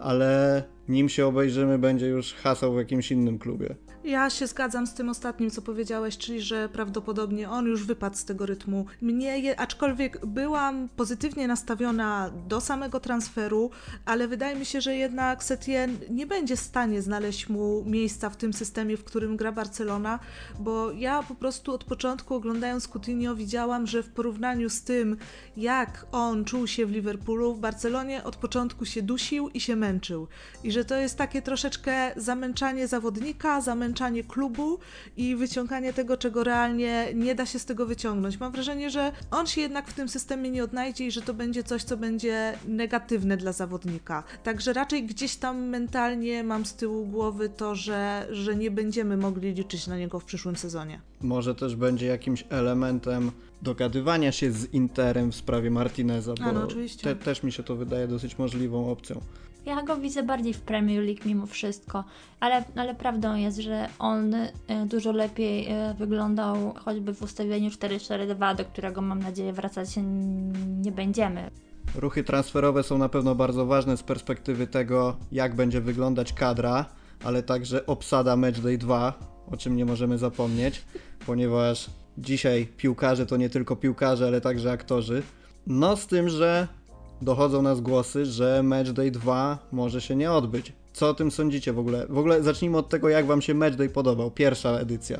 ale nim się obejrzymy będzie już hasał w jakimś innym klubie. Ja się zgadzam z tym ostatnim, co powiedziałeś, czyli że prawdopodobnie on już wypadł z tego rytmu. Mnie, aczkolwiek byłam pozytywnie nastawiona do samego transferu, ale wydaje mi się, że jednak Setien nie będzie w stanie znaleźć mu miejsca w tym systemie, w którym gra Barcelona, bo ja po prostu od początku oglądając Coutinho widziałam, że w porównaniu z tym, jak on czuł się w Liverpoolu, w Barcelonie od początku się dusił i się męczył. I i że to jest takie troszeczkę zamęczanie zawodnika, zamęczanie klubu i wyciąganie tego, czego realnie nie da się z tego wyciągnąć. Mam wrażenie, że on się jednak w tym systemie nie odnajdzie i że to będzie coś, co będzie negatywne dla zawodnika. Także raczej gdzieś tam mentalnie mam z tyłu głowy to, że, że nie będziemy mogli liczyć na niego w przyszłym sezonie. Może też będzie jakimś elementem dogadywania się z Interem w sprawie Martineza, bo no, te, też mi się to wydaje dosyć możliwą opcją. Ja go widzę bardziej w Premier League mimo wszystko, ale, ale prawdą jest, że on y, dużo lepiej y, wyglądał choćby w ustawieniu 4-4-2, do którego mam nadzieję wracać nie będziemy. Ruchy transferowe są na pewno bardzo ważne z perspektywy tego, jak będzie wyglądać kadra, ale także obsada Matchday 2, o czym nie możemy zapomnieć, ponieważ dzisiaj piłkarze to nie tylko piłkarze, ale także aktorzy. No z tym, że dochodzą nas głosy, że Matchday 2 może się nie odbyć. Co o tym sądzicie w ogóle? W ogóle zacznijmy od tego, jak wam się Matchday podobał, pierwsza edycja.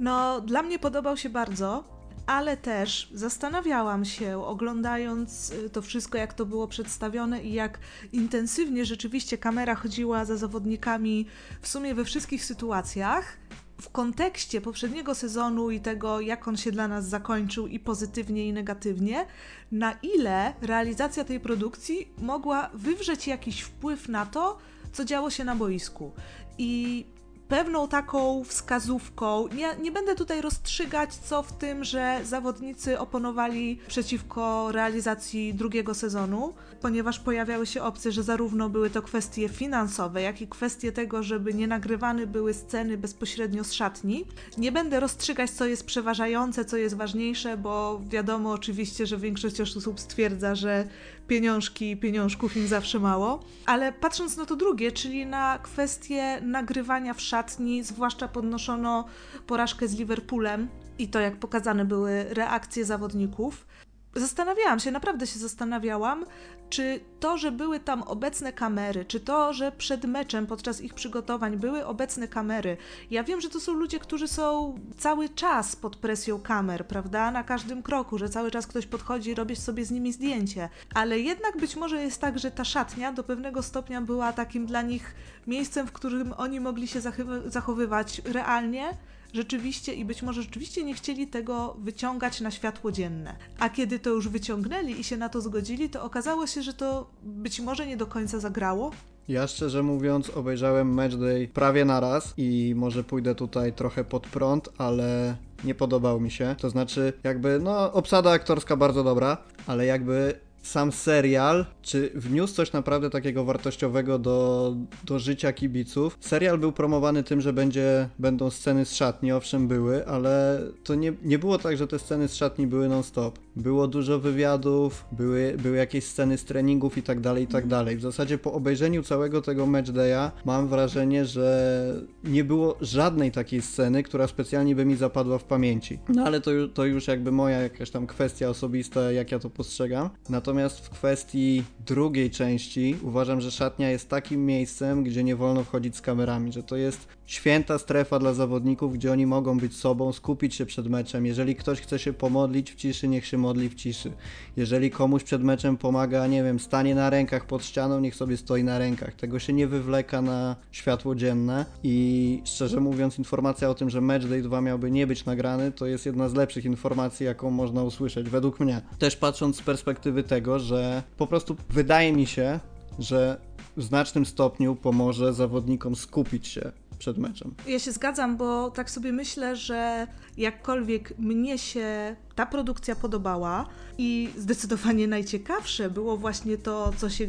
No, dla mnie podobał się bardzo, ale też zastanawiałam się, oglądając y, to wszystko, jak to było przedstawione i jak intensywnie rzeczywiście kamera chodziła za zawodnikami w sumie we wszystkich sytuacjach. W kontekście poprzedniego sezonu i tego, jak on się dla nas zakończył, i pozytywnie, i negatywnie, na ile realizacja tej produkcji mogła wywrzeć jakiś wpływ na to, co działo się na boisku. I pewną taką wskazówką. Nie, nie będę tutaj rozstrzygać, co w tym, że zawodnicy oponowali przeciwko realizacji drugiego sezonu, ponieważ pojawiały się opcje, że zarówno były to kwestie finansowe, jak i kwestie tego, żeby nie nagrywane były sceny bezpośrednio z szatni. Nie będę rozstrzygać, co jest przeważające, co jest ważniejsze, bo wiadomo oczywiście, że większość osób stwierdza, że pieniążki pieniążków im zawsze mało. Ale patrząc na to drugie, czyli na kwestię nagrywania w szatni, zwłaszcza podnoszono porażkę z Liverpoolem i to, jak pokazane były reakcje zawodników. Zastanawiałam się, naprawdę się zastanawiałam, czy to, że były tam obecne kamery, czy to, że przed meczem, podczas ich przygotowań były obecne kamery. Ja wiem, że to są ludzie, którzy są cały czas pod presją kamer, prawda? Na każdym kroku, że cały czas ktoś podchodzi i robi sobie z nimi zdjęcie. Ale jednak być może jest tak, że ta szatnia do pewnego stopnia była takim dla nich miejscem, w którym oni mogli się zachowywać realnie rzeczywiście i być może rzeczywiście nie chcieli tego wyciągać na światło dzienne. A kiedy to już wyciągnęli i się na to zgodzili, to okazało się, że to być może nie do końca zagrało. Ja szczerze mówiąc obejrzałem Matchday prawie na raz i może pójdę tutaj trochę pod prąd, ale nie podobał mi się. To znaczy jakby, no obsada aktorska bardzo dobra, ale jakby sam serial, czy wniósł coś naprawdę takiego wartościowego do, do życia kibiców. Serial był promowany tym, że będzie, będą sceny z szatni, owszem były, ale to nie, nie było tak, że te sceny z szatni były non-stop. Było dużo wywiadów, były, były jakieś sceny z treningów i tak dalej, i tak dalej. W zasadzie po obejrzeniu całego tego matchdaya mam wrażenie, że nie było żadnej takiej sceny, która specjalnie by mi zapadła w pamięci. No ale to, to już jakby moja jakaś tam kwestia osobista, jak ja to postrzegam. Natomiast w kwestii drugiej części uważam, że szatnia jest takim miejscem, gdzie nie wolno wchodzić z kamerami, że to jest święta strefa dla zawodników, gdzie oni mogą być sobą, skupić się przed meczem. Jeżeli ktoś chce się pomodlić w ciszy, niech się modli w ciszy. Jeżeli komuś przed meczem pomaga, nie wiem, stanie na rękach pod ścianą, niech sobie stoi na rękach. Tego się nie wywleka na światło dzienne i szczerze mówiąc informacja o tym, że Matchday 2 miałby nie być nagrany, to jest jedna z lepszych informacji, jaką można usłyszeć, według mnie. Też patrząc z perspektywy tego, że po prostu wydaje mi się, że w znacznym stopniu pomoże zawodnikom skupić się przed meczem. Ja się zgadzam, bo tak sobie myślę, że jakkolwiek mnie się ta produkcja podobała i zdecydowanie najciekawsze było właśnie to, co się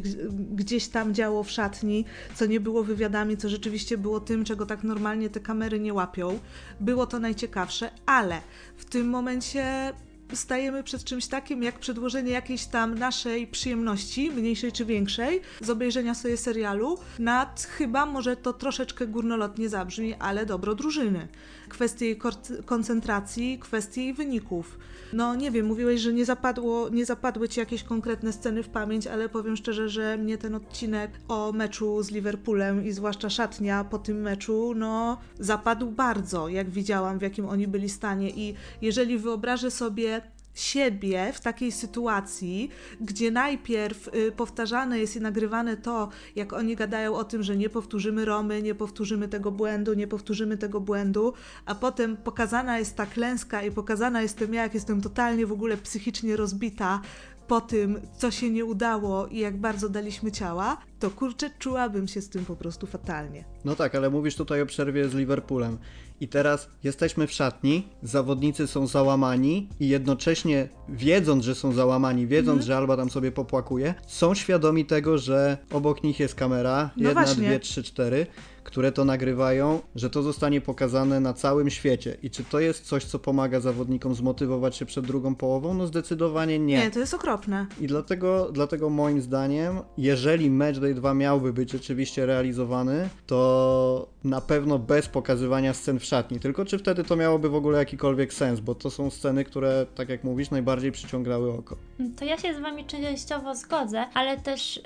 gdzieś tam działo w szatni, co nie było wywiadami, co rzeczywiście było tym, czego tak normalnie te kamery nie łapią. Było to najciekawsze, ale w tym momencie stajemy przed czymś takim, jak przedłożenie jakiejś tam naszej przyjemności, mniejszej czy większej, z obejrzenia sobie serialu, nad chyba może to troszeczkę górnolotnie zabrzmi, ale dobro drużyny. Kwestie jej koncentracji, kwestie jej wyników. No nie wiem, mówiłeś, że nie, zapadło, nie zapadły ci jakieś konkretne sceny w pamięć, ale powiem szczerze, że mnie ten odcinek o meczu z Liverpoolem i zwłaszcza szatnia po tym meczu, no zapadł bardzo, jak widziałam, w jakim oni byli stanie i jeżeli wyobrażę sobie siebie w takiej sytuacji, gdzie najpierw y, powtarzane jest i nagrywane to, jak oni gadają o tym, że nie powtórzymy Romy, nie powtórzymy tego błędu, nie powtórzymy tego błędu, a potem pokazana jest ta klęska i pokazana jestem ja, jak jestem totalnie w ogóle psychicznie rozbita po tym, co się nie udało i jak bardzo daliśmy ciała, to kurczę, czułabym się z tym po prostu fatalnie. No tak, ale mówisz tutaj o przerwie z Liverpoolem. I teraz jesteśmy w szatni, zawodnicy są załamani i jednocześnie wiedząc, że są załamani, wiedząc, Mhm. że Alba tam sobie popłakuje, są świadomi tego, że obok nich jest kamera, No jedna, właśnie. dwie, trzy, cztery, które to nagrywają, że to zostanie pokazane na całym świecie. I czy to jest coś, co pomaga zawodnikom zmotywować się przed drugą połową? No zdecydowanie Nie, to jest okropne. i dlatego, dlatego moim zdaniem, jeżeli Matchday 2 miałby być rzeczywiście realizowany, to na pewno bez pokazywania scen w szatni. Tylko czy wtedy to miałoby w ogóle jakikolwiek sens, bo to są sceny, które, tak jak mówisz, najbardziej przyciągały oko. To ja się z Wami częściowo zgodzę, ale też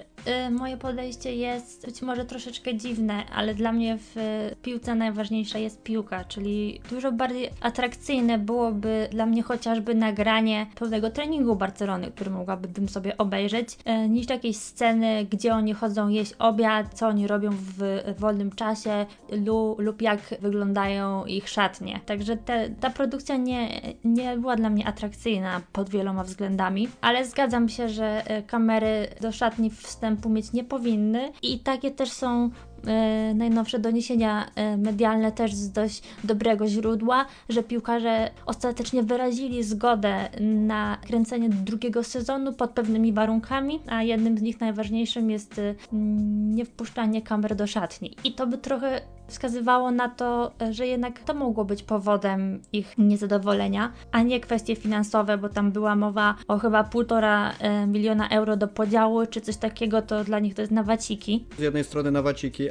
y, moje podejście jest być może troszeczkę dziwne, ale dla mnie w piłce najważniejsza jest piłka, czyli dużo bardziej atrakcyjne byłoby dla mnie chociażby nagranie pewnego treningu Barcelony, który mogłabym sobie obejrzeć, y, niż jakieś sceny, gdzie oni chodzą jeść obiad, co oni robią w wolnym czasie lu, lub jak wyglądają ich szatnie. Także te, ta produkcja nie, nie była dla mnie atrakcyjna pod wieloma względami, ale zgadzam się, że e, kamery do szatni wstępu mieć nie powinny i takie też są e, najnowsze doniesienia e, medialne też z dość dobrego źródła, że piłkarze ostatecznie wyrazili zgodę na kręcenie drugiego sezonu pod pewnymi warunkami, a jednym z nich najważniejszym jest e, niewpuszczanie kamer do szatni. I to by trochę wskazywało na to, e, że jednak to mogło być powodem ich niezadowolenia, a nie kwestie finansowe, bo tam była mowa o chyba półtora e, miliona euro do podziału, czy coś takiego, to dla nich to jest na waciki. Z jednej strony na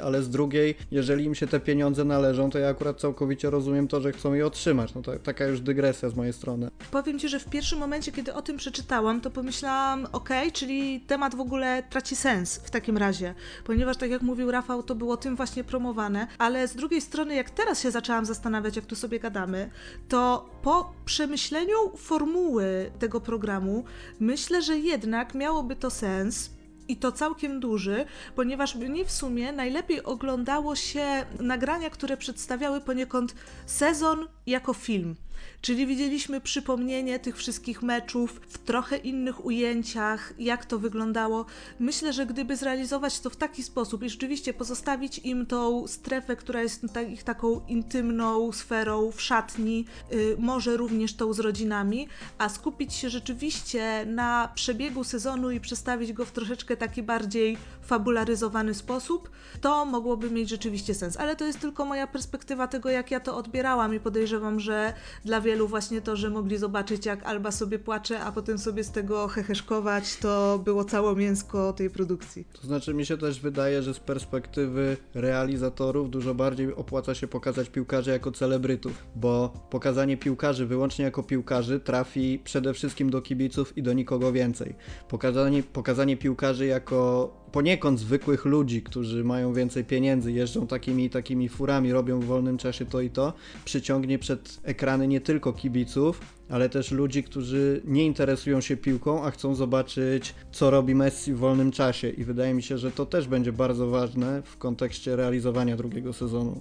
ale z drugiej, jeżeli im się te pieniądze należą, to ja akurat całkowicie rozumiem to, że chcą je otrzymać. No to taka już dygresja z mojej strony. Powiem Ci, że w pierwszym momencie, kiedy o tym przeczytałam, to pomyślałam, okej, czyli temat w ogóle traci sens w takim razie, ponieważ tak jak mówił Rafał, to było tym właśnie promowane, ale z drugiej strony, jak teraz się zaczęłam zastanawiać, jak tu sobie gadamy, to po przemyśleniu formuły tego programu, myślę, że jednak miałoby to sens, i to całkiem duży, ponieważ mnie w sumie najlepiej oglądało się nagrania, które przedstawiały poniekąd sezon jako film. Czyli widzieliśmy przypomnienie tych wszystkich meczów w trochę innych ujęciach, jak to wyglądało. Myślę, że gdyby zrealizować to w taki sposób i rzeczywiście pozostawić im tą strefę, która jest ich taką intymną sferą w szatni, y, może również tą z rodzinami, a skupić się rzeczywiście na przebiegu sezonu i przestawić go w troszeczkę taki bardziej fabularyzowany sposób, to mogłoby mieć rzeczywiście sens. Ale to jest tylko moja perspektywa tego, jak ja to odbierałam i podejrzewam, że dla wielu właśnie to, że mogli zobaczyć, jak Alba sobie płacze, a potem sobie z tego heheszkować, to było całe mięsko tej produkcji. To znaczy, mi się też wydaje, że z perspektywy realizatorów dużo bardziej opłaca się pokazać piłkarzy jako celebrytów, bo pokazanie piłkarzy wyłącznie jako piłkarzy trafi przede wszystkim do kibiców i do nikogo więcej. Pokazanie, pokazanie piłkarzy jako poniekąd zwykłych ludzi, którzy mają więcej pieniędzy, jeżdżą takimi i takimi furami, robią w wolnym czasie to i to, przyciągnie przed ekrany nie tylko kibiców, ale też ludzi, którzy nie interesują się piłką, a chcą zobaczyć, co robi Messi w wolnym czasie. I wydaje mi się, że to też będzie bardzo ważne w kontekście realizowania drugiego sezonu.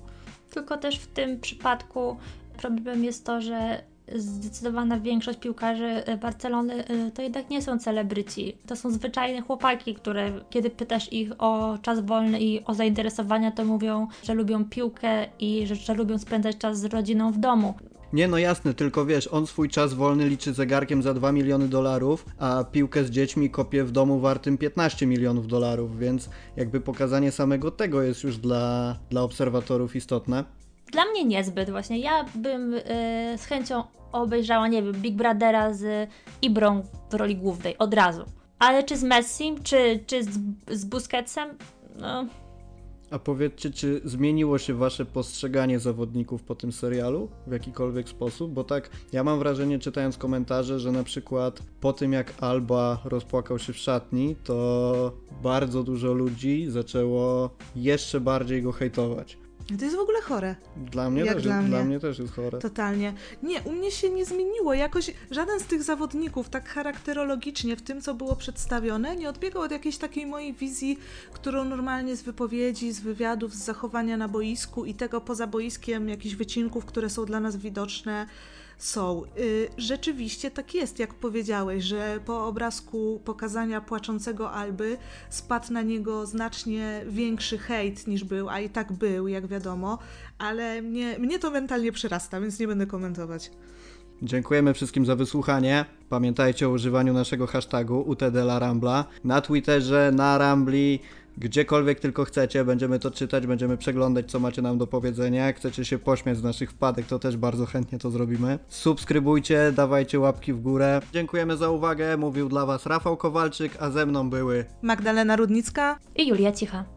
Tylko też w tym przypadku problem jest to, że zdecydowana większość piłkarzy e, Barcelony e, to jednak nie są celebryci. To są zwyczajne chłopaki, które kiedy pytasz ich o czas wolny i o zainteresowania, to mówią, że lubią piłkę i że, że lubią spędzać czas z rodziną w domu. Nie, no jasne, tylko wiesz, on swój czas wolny liczy zegarkiem za 2 miliony dolarów, a piłkę z dziećmi kopie w domu wartym 15 milionów dolarów, więc jakby pokazanie samego tego jest już dla, dla obserwatorów istotne. Dla mnie niezbyt właśnie. Ja bym e, z chęcią obejrzała, nie wiem, Big Brothera z Ibrą w roli głównej od razu. Ale czy z Messim, czy, czy z, z Busquetsem? No, A powiedzcie, czy zmieniło się wasze postrzeganie zawodników po tym serialu w jakikolwiek sposób? Bo tak, ja mam wrażenie, czytając komentarze, że na przykład po tym jak Alba rozpłakał się w szatni, to bardzo dużo ludzi zaczęło jeszcze bardziej go hejtować. To jest w ogóle chore. Dla mnie, Jak też, dla dla mnie. mnie też jest chore. Totalnie. Nie, u mnie się nie zmieniło. Jakoś żaden z tych zawodników tak charakterologicznie w tym, co było przedstawione, nie odbiegał od jakiejś takiej mojej wizji, którą normalnie z wypowiedzi, z wywiadów, z zachowania na boisku i tego poza boiskiem, jakichś wycinków, które są dla nas widoczne. Są. Y, rzeczywiście tak jest, jak powiedziałeś, że po obrazku pokazania płaczącego Alby spadł na niego znacznie większy hejt niż był, a i tak był, jak wiadomo, ale mnie, mnie to mentalnie przerasta, więc nie będę komentować. Dziękujemy wszystkim za wysłuchanie. Pamiętajcie o używaniu naszego hashtagu UTDLaRambla na Twitterze, na Rambli, gdziekolwiek tylko chcecie. Będziemy to czytać, będziemy przeglądać, co macie nam do powiedzenia. Jak chcecie się pośmiać z naszych wpadek, to też bardzo chętnie to zrobimy. Subskrybujcie, dawajcie łapki w górę. Dziękujemy za uwagę. Mówił dla Was Rafał Kowalczyk, a ze mną były Magdalena Rudnicka, I Julia Cicha.